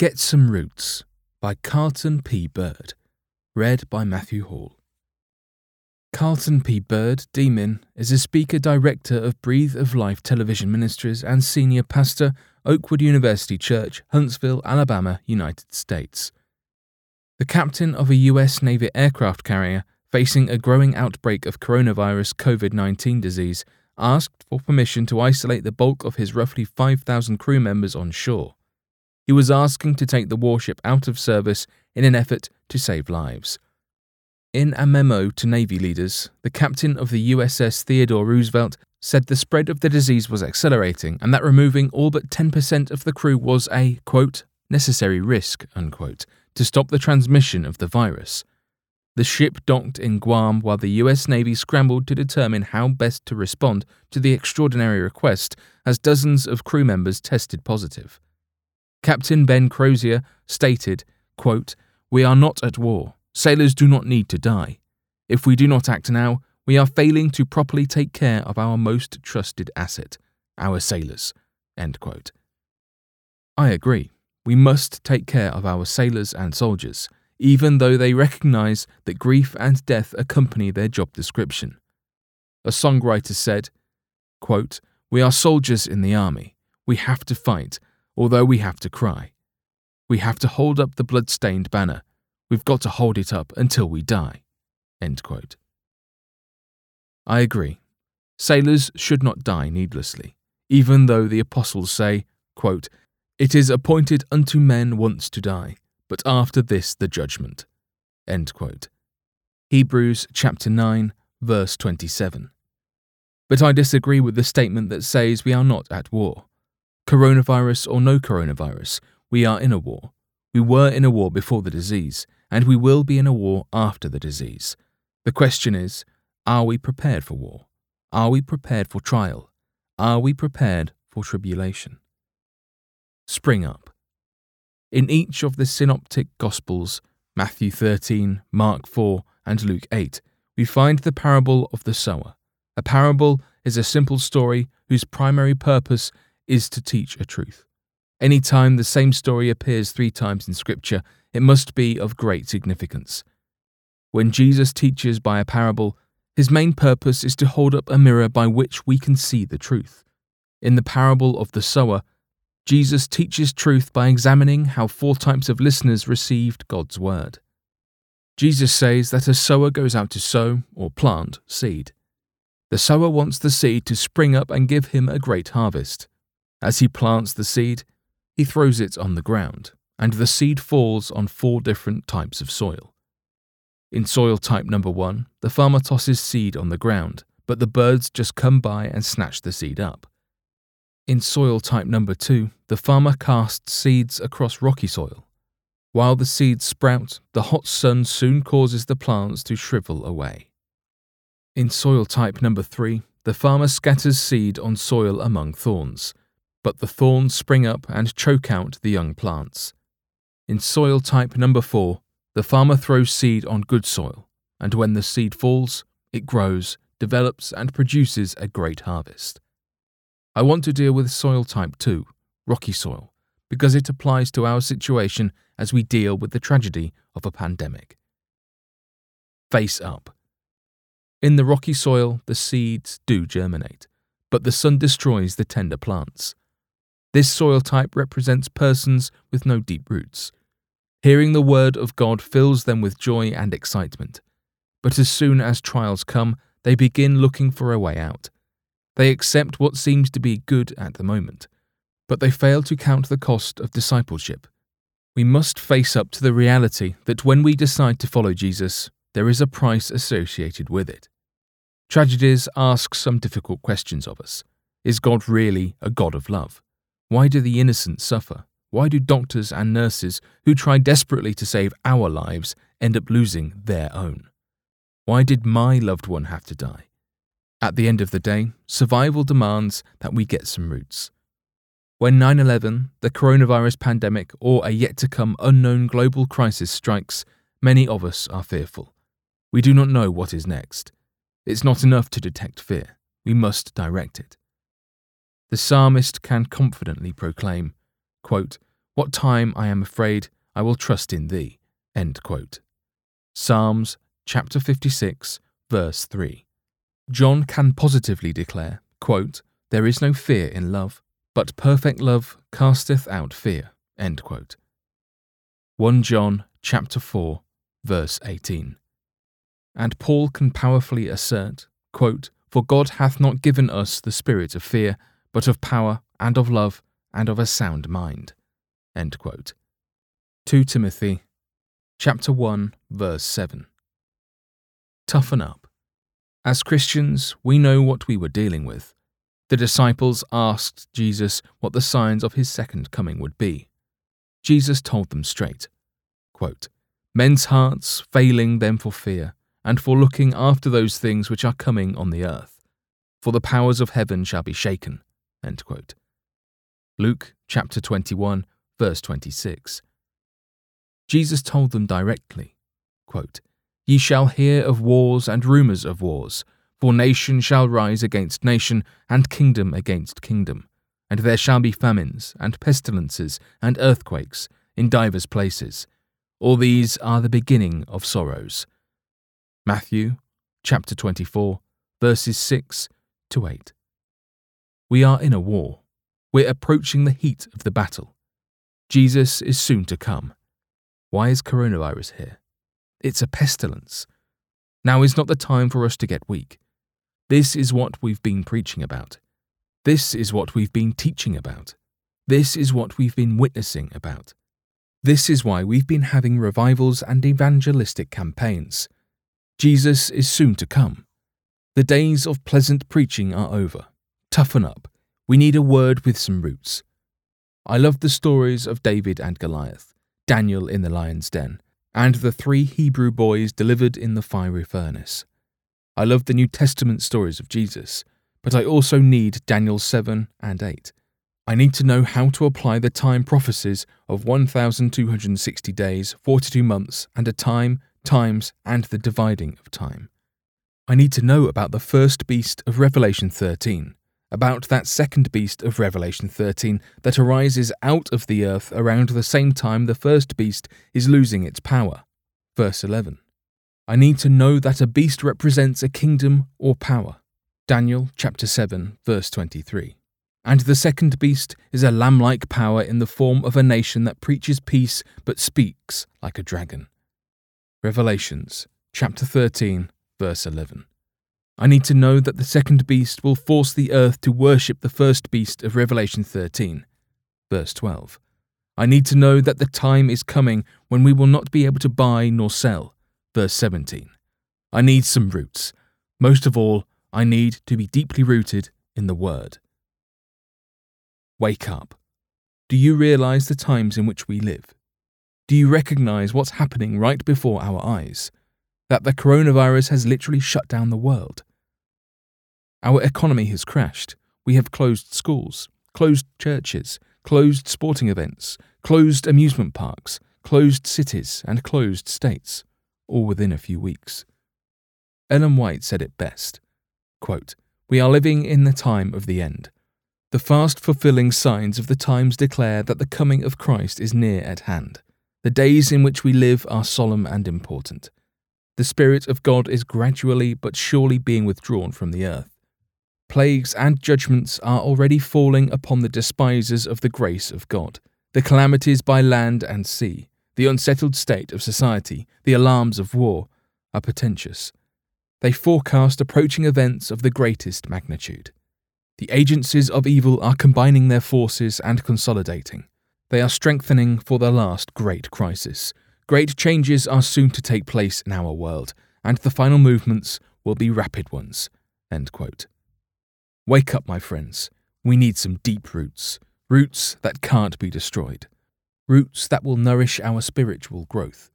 Get Some Roots by Carlton P. Byrd. Read by Matthew Hall. Carlton P. Byrd, DMin, is a speaker director of Breath of Life Television Ministries and senior pastor, Oakwood University Church, Huntsville, Alabama, United States. The captain of a U.S. Navy aircraft carrier facing a growing outbreak of coronavirus COVID 19 disease asked for permission to isolate the bulk of his roughly 5,000 crew members on shore. He was asking to take the warship out of service in an effort to save lives. In a memo to Navy leaders, the captain of the USS Theodore Roosevelt said the spread of the disease was accelerating and that removing all but 10% of the crew was a, quote, necessary risk, unquote, to stop the transmission of the virus. The ship docked in Guam while the US Navy scrambled to determine how best to respond to the extraordinary request as dozens of crew members tested positive. Captain Brett Crozier stated, quote, We are not at war. Sailors do not need to die. If we do not act now, we are failing to properly take care of our most trusted asset, our sailors. I agree. We must take care of our sailors and soldiers, even though they recognize that grief and death accompany their job description. A songwriter said, quote, We are soldiers in the army. We have to fight although we have to cry. We have to hold up the blood-stained banner. We've got to hold it up until we die. I agree. Sailors should not die needlessly, even though the apostles say, quote, It is appointed unto men once to die, but after this the judgment. Hebrews chapter 9, verse 27. But I disagree with the statement that says we are not at war. Coronavirus or no coronavirus, we are in a war. We were in a war before the disease, and we will be in a war after the disease. The question is are we prepared for war? Are we prepared for trial? Are we prepared for tribulation? Spring up. In each of the synoptic Gospels, Matthew 13, Mark 4, and Luke 8, we find the parable of the sower. A parable is a simple story whose primary purpose is to teach a truth. Any time the same story appears three times in Scripture, it must be of great significance. When Jesus teaches by a parable, his main purpose is to hold up a mirror by which we can see the truth. In the parable of the sower, Jesus teaches truth by examining how four types of listeners received God's word. Jesus says that a sower goes out to sow or plant seed. The sower wants the seed to spring up and give him a great harvest. As he plants the seed, he throws it on the ground, and the seed falls on four different types of soil. In soil type number one, the farmer tosses seed on the ground, but the birds just come by and snatch the seed up. In soil type number two, the farmer casts seeds across rocky soil. While the seeds sprout, the hot sun soon causes the plants to shrivel away. In soil type number three, the farmer scatters seed on soil among thorns but the thorns spring up and choke out the young plants. In soil type number four, the farmer throws seed on good soil, and when the seed falls, it grows, develops, and produces a great harvest. I want to deal with soil type 2, rocky soil, because it applies to our situation as we deal with the tragedy of a pandemic. Face up. In the rocky soil, the seeds do germinate, but the sun destroys the tender plants. This soil type represents persons with no deep roots. Hearing the word of God fills them with joy and excitement. But as soon as trials come, they begin looking for a way out. They accept what seems to be good at the moment, but they fail to count the cost of discipleship. We must face up to the reality that when we decide to follow Jesus, there is a price associated with it. Tragedies ask some difficult questions of us. Is God really a God of love? Why do the innocent suffer? Why do doctors and nurses who try desperately to save our lives end up losing their own? Why did my loved one have to die? At the end of the day, survival demands that we get some roots. When 9 11, the coronavirus pandemic, or a yet to come unknown global crisis strikes, many of us are fearful. We do not know what is next. It's not enough to detect fear, we must direct it the psalmist can confidently proclaim, quote, What time I am afraid, I will trust in thee. Psalms chapter 56, verse 3. John can positively declare, quote, There is no fear in love, but perfect love casteth out fear. 1 John chapter 4, verse 18. And Paul can powerfully assert, quote, For God hath not given us the spirit of fear, but of power, and of love, and of a sound mind. 2 Timothy chapter 1, verse 7. Toughen up. As Christians, we know what we were dealing with. The disciples asked Jesus what the signs of his second coming would be. Jesus told them straight quote, Men's hearts failing them for fear, and for looking after those things which are coming on the earth, for the powers of heaven shall be shaken. Luke chapter 21, verse 26. Jesus told them directly, quote, Ye shall hear of wars and rumours of wars, for nation shall rise against nation, and kingdom against kingdom. And there shall be famines, and pestilences, and earthquakes, in divers places. All these are the beginning of sorrows. Matthew chapter 24, verses 6 to 8. We are in a war. We're approaching the heat of the battle. Jesus is soon to come. Why is coronavirus here? It's a pestilence. Now is not the time for us to get weak. This is what we've been preaching about. This is what we've been teaching about. This is what we've been witnessing about. This is why we've been having revivals and evangelistic campaigns. Jesus is soon to come. The days of pleasant preaching are over. Toughen up. We need a word with some roots. I love the stories of David and Goliath. Daniel in the lion's den, and the three Hebrew boys delivered in the fiery furnace. I love the New Testament stories of Jesus, but I also need Daniel 7 and 8. I need to know how to apply the time prophecies of 1260 days, 42 months, and a time, times, and the dividing of time. I need to know about the first beast of Revelation 13, about that second beast of Revelation 13 that arises out of the earth around the same time the first beast is losing its power. Verse 11. I need to know that a beast represents a kingdom or power. Daniel chapter 7 verse 23. And the second beast is a lamb like power in the form of a nation that preaches peace but speaks like a dragon. Revelations chapter 13 verse 11. I need to know that the second beast will force the earth to worship the first beast of Revelation 13. Verse 12. I need to know that the time is coming when we will not be able to buy nor sell. Verse 17. I need some roots. Most of all, I need to be deeply rooted in the Word. Wake up. Do you realize the times in which we live? Do you recognize what's happening right before our eyes? That the coronavirus has literally shut down the world. Our economy has crashed. We have closed schools, closed churches, closed sporting events, closed amusement parks, closed cities, and closed states, all within a few weeks. Ellen White said it best quote, We are living in the time of the end. The fast fulfilling signs of the times declare that the coming of Christ is near at hand. The days in which we live are solemn and important. The Spirit of God is gradually but surely being withdrawn from the earth plagues, and judgments are already falling upon the despisers of the grace of God. The calamities by land and sea, the unsettled state of society, the alarms of war, are portentous. They forecast approaching events of the greatest magnitude. The agencies of evil are combining their forces and consolidating. They are strengthening for the last great crisis. Great changes are soon to take place in our world, and the final movements will be rapid ones. Wake up, my friends. We need some deep roots, roots that can't be destroyed, roots that will nourish our spiritual growth.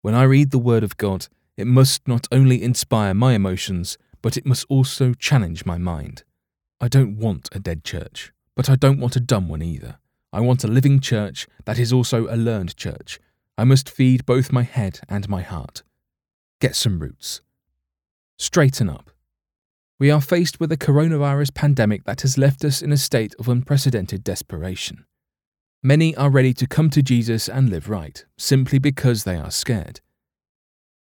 When I read the Word of God, it must not only inspire my emotions, but it must also challenge my mind. I don't want a dead church, but I don't want a dumb one either. I want a living church that is also a learned church. I must feed both my head and my heart. Get some roots. Straighten up. We are faced with a coronavirus pandemic that has left us in a state of unprecedented desperation. Many are ready to come to Jesus and live right, simply because they are scared.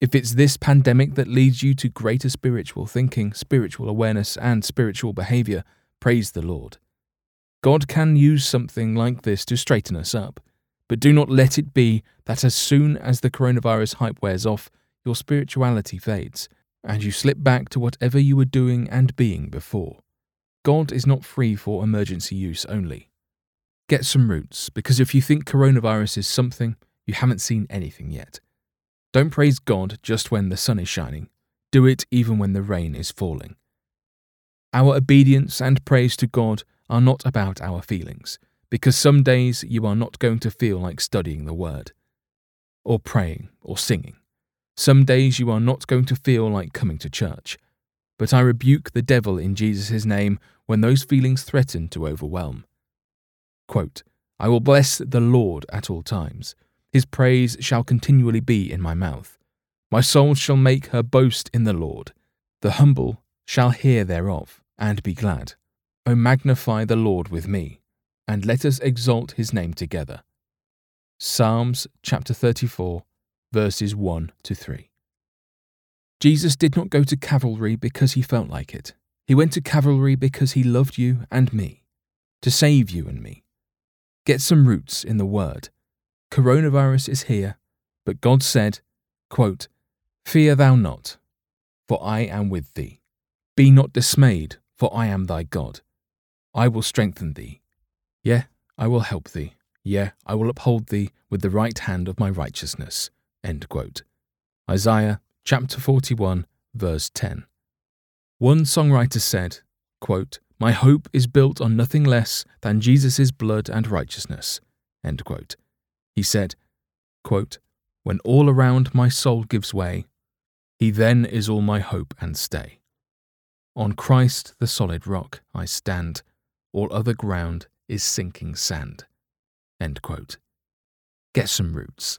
If it's this pandemic that leads you to greater spiritual thinking, spiritual awareness, and spiritual behavior, praise the Lord. God can use something like this to straighten us up, but do not let it be that as soon as the coronavirus hype wears off, your spirituality fades, and you slip back to whatever you were doing and being before. God is not free for emergency use only. Get some roots, because if you think coronavirus is something, you haven't seen anything yet. Don't praise God just when the sun is shining, do it even when the rain is falling. Our obedience and praise to God are not about our feelings, because some days you are not going to feel like studying the Word, or praying, or singing. Some days you are not going to feel like coming to church. But I rebuke the devil in Jesus' name when those feelings threaten to overwhelm. Quote, I will bless the Lord at all times. His praise shall continually be in my mouth. My soul shall make her boast in the Lord. The humble shall hear thereof, and be glad. O magnify the Lord with me, and let us exalt his name together. Psalms chapter 34, verses 1 to 3. Jesus did not go to Calvary because he felt like it. He went to Calvary because he loved you and me, to save you and me. Get some roots in the Word. Coronavirus is here, but God said, quote, Fear thou not, for I am with thee. Be not dismayed, for I am thy God. I will strengthen thee. Yea, I will help thee. Yea, I will uphold thee with the right hand of my righteousness. Isaiah chapter 41, verse 10. One songwriter said, quote, My hope is built on nothing less than Jesus' blood and righteousness. He said, quote, When all around my soul gives way, he then is all my hope and stay. On Christ, the solid rock, I stand, all other ground is sinking sand. Get some roots.